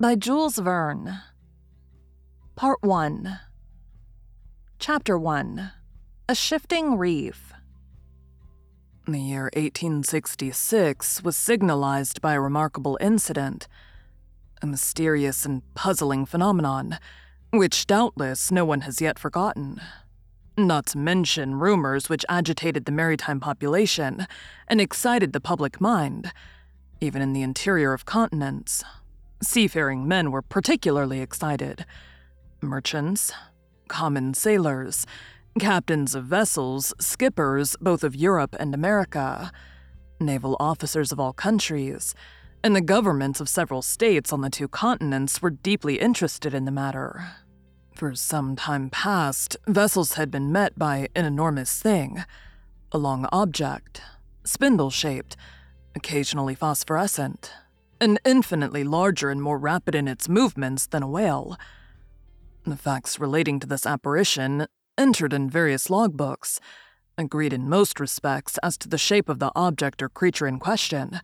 by Jules Verne. Part 1 Chapter 1 A Shifting Reef. The year 1866 was signalized by a remarkable incident, a mysterious and puzzling phenomenon, which doubtless no one has yet forgotten. Not to mention rumors which agitated the maritime population and excited the public mind, even in the interior of continents. Seafaring men were particularly excited. Merchants, common sailors, captains of vessels, skippers both of Europe and America, naval officers of all countries, and the governments of several states on the two continents were deeply interested in the matter. For some time past, vessels had been met by an enormous thing, a long object, spindle shaped, occasionally phosphorescent, and infinitely larger and more rapid in its movements than a whale. The facts relating to this apparition, entered in various logbooks, agreed in most respects as to the shape of the object or creature in question,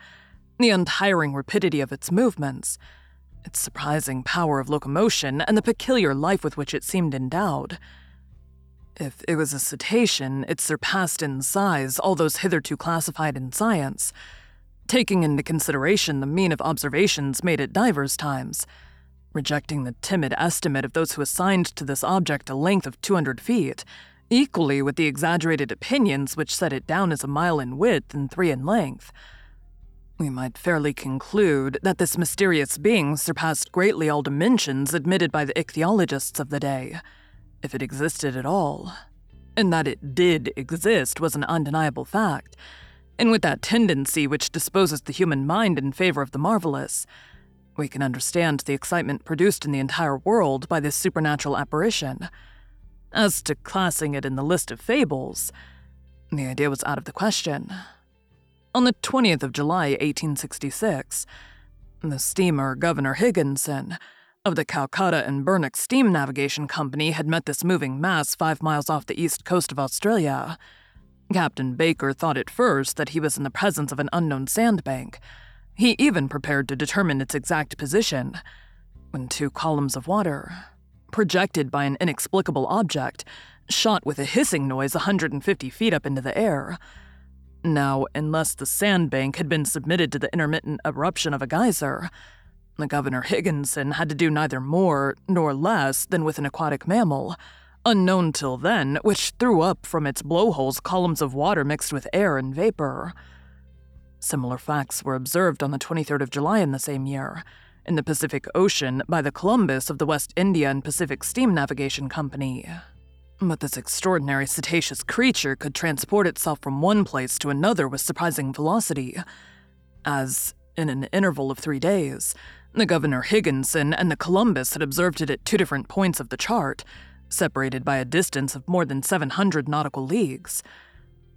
the untiring rapidity of its movements, its surprising power of locomotion, and the peculiar life with which it seemed endowed. If it was a cetacean, it surpassed in size all those hitherto classified in science taking into consideration the mean of observations made at divers times, rejecting the timid estimate of those who assigned to this object a length of 200 feet, equally with the exaggerated opinions which set it down as a mile in width and three in length. We might fairly conclude that this mysterious being surpassed greatly all dimensions admitted by the ichthyologists of the day, if it existed at all. And that it did exist was an undeniable fact, and with that tendency which disposes the human mind in favor of the marvelous, we can understand the excitement produced in the entire world by this supernatural apparition. As to classing it in the list of fables, the idea was out of the question. On the 20th of July, 1866, the steamer Governor Higginson of the Calcutta and Burnach Steam Navigation Company had met this moving mass five miles off the east coast of Australia. Captain Baker thought at first that he was in the presence of an unknown sandbank. He even prepared to determine its exact position when two columns of water, projected by an inexplicable object, shot with a hissing noise 150 feet up into the air. Now, unless the sandbank had been submitted to the intermittent eruption of a geyser, the Governor Higginson had to do neither more nor less than with an aquatic mammal unknown till then, which threw up from its blowholes columns of water mixed with air and vapor. Similar facts were observed on the 23rd of July in the same year, in the Pacific Ocean by the Columbus of the West India and Pacific Steam Navigation Company. But this extraordinary cetaceous creature could transport itself from one place to another with surprising velocity, as, in an interval of three days, the Governor Higginson and the Columbus had observed it at two different points of the chart, separated by a distance of more than 700 nautical leagues.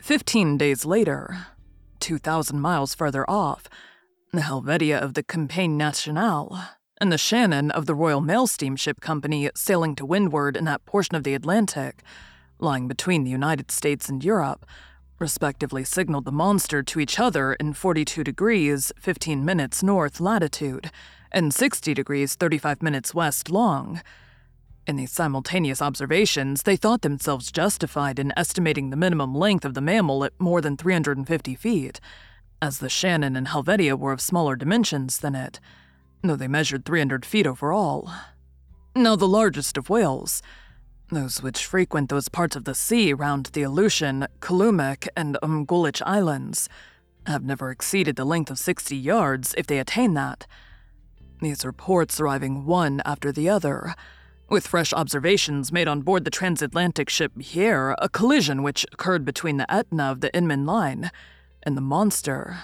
Fifteen days later, 2,000 miles further off, the Helvetia of the Compagnie Nationale and the Shannon of the Royal Mail Steamship Company sailing to windward in that portion of the Atlantic lying between the United States and Europe, respectively signaled the monster to each other in 42 degrees 15 minutes north latitude and 60 degrees 35 minutes west long. In these simultaneous observations, they thought themselves justified in estimating the minimum length of the mammal at more than 350 feet, as the Shannon and Helvetia were of smaller dimensions than it, though they measured 300 feet overall. Now, the largest of whales, those which frequent those parts of the sea round the Aleutian, Kulammak, and Umgullich Islands, have never exceeded the length of 60 yards if they attain that. These reports arriving one after the other, with fresh observations made on board the transatlantic ship Pereire, a collision which occurred between the Etna of the Inman line and the monster,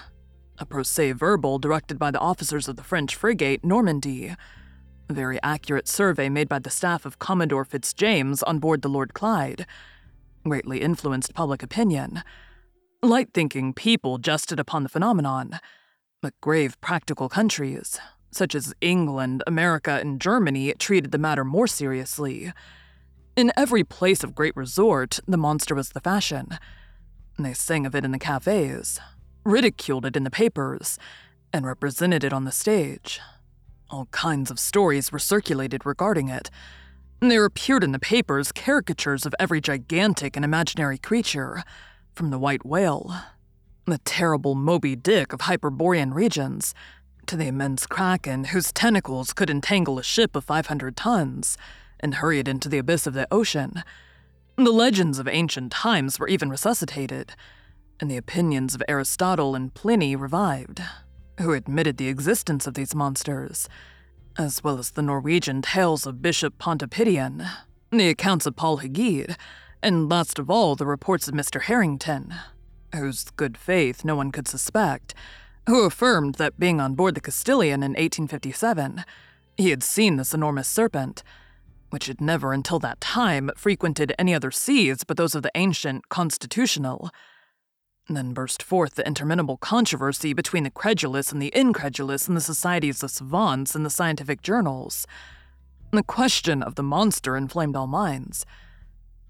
a procès verbal directed by the officers of the French frigate Normandie, a very accurate survey made by the staff of Commodore Fitzjames on board the Lord Clyde, greatly influenced public opinion. Light thinking people jested upon the phenomenon, but grave practical countries, such as England, America, and Germany, treated the matter more seriously. In every place of great resort, the monster was the fashion. They sang of it in the cafes, ridiculed it in the papers, and represented it on the stage. All kinds of stories were circulated regarding it. There appeared in the papers caricatures of every gigantic and imaginary creature, from the white whale, the terrible Moby Dick of Hyperborean regions, to the immense kraken whose tentacles could entangle a ship of 500 tons and hurry it into the abyss of the ocean. The legends of ancient times were even resuscitated, and the opinions of Aristotle and Pliny revived, who admitted the existence of these monsters, as well as the Norwegian tales of Bishop Pontoppidan, the accounts of Paul Heggede, and last of all the reports of Mr. Harrington, whose good faith no one could suspect, who affirmed that being on board the Castilian in 1857, he had seen this enormous serpent, which had never until that time frequented any other seas but those of the ancient constitutional. Then burst forth the interminable controversy between the credulous and the incredulous in the societies of savants and the scientific journals. The question of the monster inflamed all minds.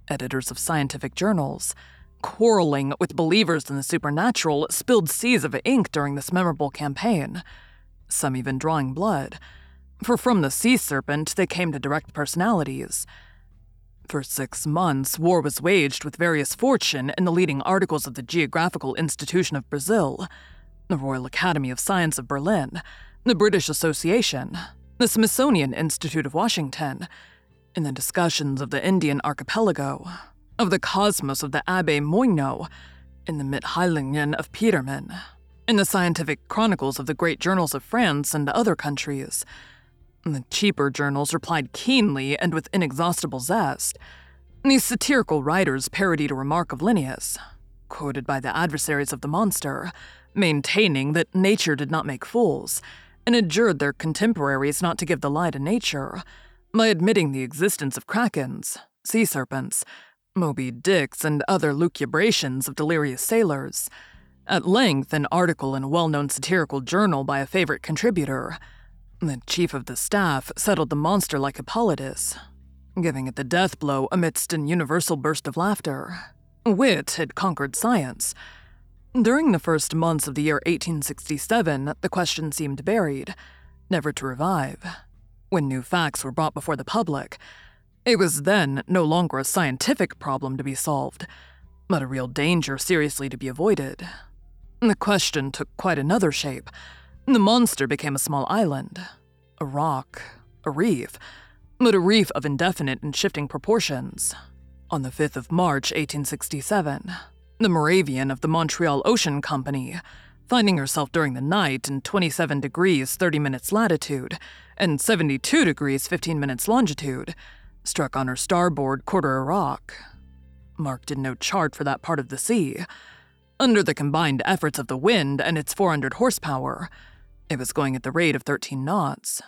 Editors of scientific journals, quarreling with believers in the supernatural, spilled seas of ink during this memorable campaign, some even drawing blood. For from the sea serpent, they came to direct personalities. For six months, war was waged with various fortune in the leading articles of the Geographical Institution of Brazil, the Royal Academy of Science of Berlin, the British Association, the Smithsonian Institute of Washington, in the discussions of the Indian archipelago, of the cosmos of the Abbe Moigno, in the Mittheilungen of Petermann, in the scientific chronicles of the great journals of France and other countries. The cheaper journals replied keenly and with inexhaustible zest. These satirical writers parodied a remark of Linnaeus, quoted by the adversaries of the monster, maintaining that nature did not make fools, and adjured their contemporaries not to give the lie to nature by admitting the existence of krakens, sea serpents, Moby Dicks, and other lucubrations of delirious sailors. At length, an article in a well known satirical journal by a favorite contributor, the chief of the staff, settled the monster like Hippolytus, giving it the death blow amidst an universal burst of laughter. Wit had conquered science. During the first months of the year 1867, the question seemed buried, never to revive. When new facts were brought before the public, it was then no longer a scientific problem to be solved, but a real danger seriously to be avoided. The question took quite another shape. The monster became a small island, a rock, a reef, but a reef of indefinite and shifting proportions. On the 5th of March, 1867, the Moravian of the Montreal Ocean Company, finding herself during the night in 27 degrees 30 minutes latitude and 72 degrees 15 minutes longitude, struck on her starboard quarter a rock. Mark did no chart for that part of the sea. Under the combined efforts of the wind and its 400 horsepower, it was going at the rate of 13 knots.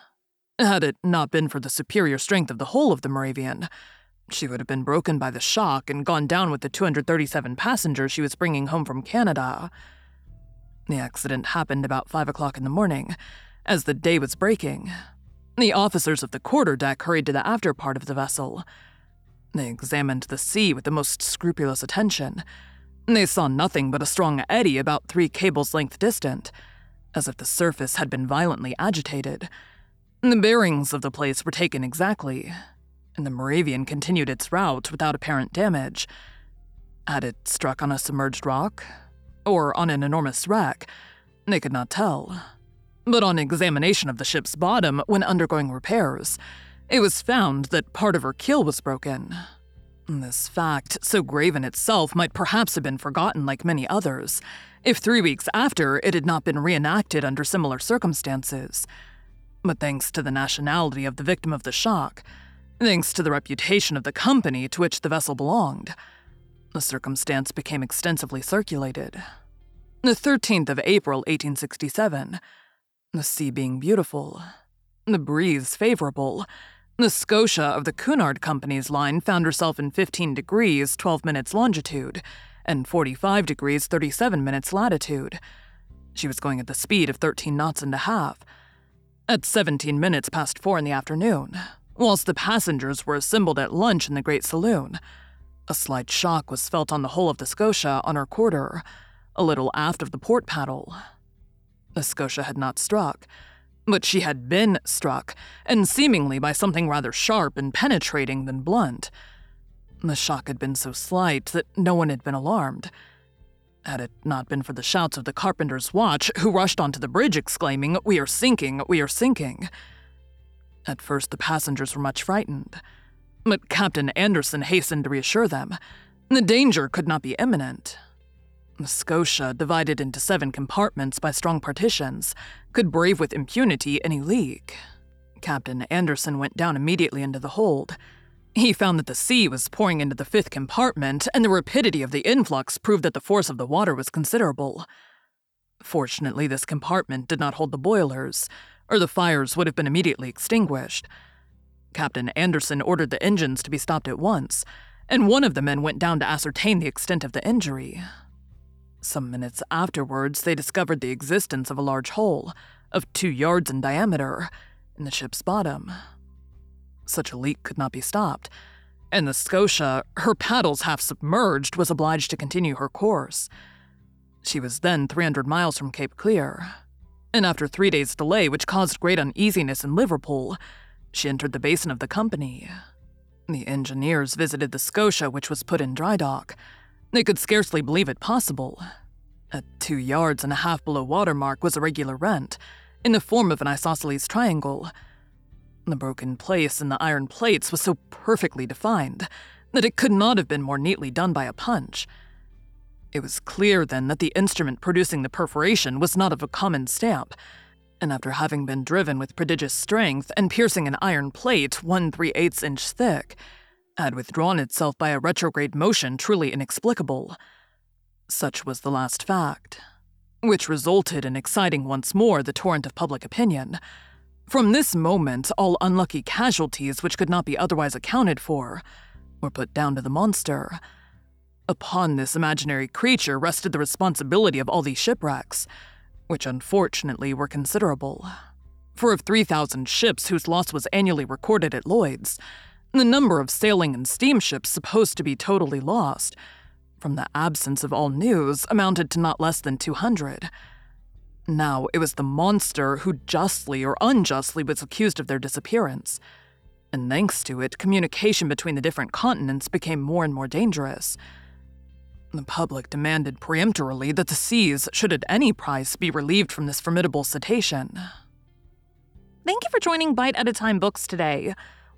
Had it not been for the superior strength of the hull of the Moravian, she would have been broken by the shock and gone down with the 237 passengers she was bringing home from Canada. The accident happened about 5 o'clock in the morning, as the day was breaking, the officers of the quarter deck hurried to the after part of the vessel. They examined the sea with the most scrupulous attention. They saw nothing but a strong eddy about three cables' length distant, as if the surface had been violently agitated. The bearings of the place were taken exactly, and the Moravian continued its route without apparent damage. Had it struck on a submerged rock? Or on an enormous wreck? They could not tell. But on examination of the ship's bottom when undergoing repairs, it was found that part of her keel was broken. This fact, so grave in itself, might perhaps have been forgotten like many others, if three weeks after it had not been reenacted under similar circumstances. But thanks to the nationality of the victim of the shock, thanks to the reputation of the company to which the vessel belonged, the circumstance became extensively circulated. The 13th of April, 1867, the sea being beautiful, the breeze favorable, the Scotia of the Cunard Company's line found herself in 15 degrees 12 minutes longitude and 45 degrees 37 minutes latitude. She was going at the speed of 13 knots and a half. At 17 minutes past four in the afternoon, whilst the passengers were assembled at lunch in the great saloon, a slight shock was felt on the hull of the Scotia on her quarter, a little aft of the port paddle. The Scotia had not struck, but she had been struck, and seemingly by something rather sharp and penetrating than blunt. The shock had been so slight that no one had been alarmed. Had it not been for the shouts of the carpenter's watch, who rushed onto the bridge exclaiming, We are sinking, we are sinking. At first, the passengers were much frightened, but Captain Anderson hastened to reassure them. The danger could not be imminent. Scotia, divided into seven compartments by strong partitions, could brave with impunity any leak. Captain Anderson went down immediately into the hold. He found that the sea was pouring into the fifth compartment, and the rapidity of the influx proved that the force of the water was considerable. Fortunately, this compartment did not hold the boilers, or the fires would have been immediately extinguished. Captain Anderson ordered the engines to be stopped at once, and one of the men went down to ascertain the extent of the injury. Some minutes afterwards, they discovered the existence of a large hole, of two yards in diameter, in the ship's bottom. Such a leak could not be stopped, and the Scotia, her paddles half submerged, was obliged to continue her course. She was then 300 miles from Cape Clear, and after three days' delay, which caused great uneasiness in Liverpool, she entered the basin of the company. The engineers visited the Scotia, which was put in dry dock, they could scarcely believe it possible. At two yards and a half below water mark was a regular rent, in the form of an isosceles triangle. The broken place in the iron plates was so perfectly defined that it could not have been more neatly done by a punch. It was clear then that the instrument producing the perforation was not of a common stamp, and after having been driven with prodigious strength and piercing an iron plate one three eighths inch thick, had withdrawn itself by a retrograde motion truly inexplicable. Such was the last fact, which resulted in exciting once more the torrent of public opinion. From this moment, all unlucky casualties which could not be otherwise accounted for were put down to the monster. Upon this imaginary creature rested the responsibility of all these shipwrecks, which unfortunately were considerable. For of 3,000 ships whose loss was annually recorded at Lloyd's, the number of sailing and steamships supposed to be totally lost, from the absence of all news, amounted to not less than 200. Now it was the monster who justly or unjustly was accused of their disappearance. And thanks to it, communication between the different continents became more and more dangerous. The public demanded peremptorily that the seas should at any price be relieved from this formidable cetacean. Thank you for joining Bite at a Time Books today.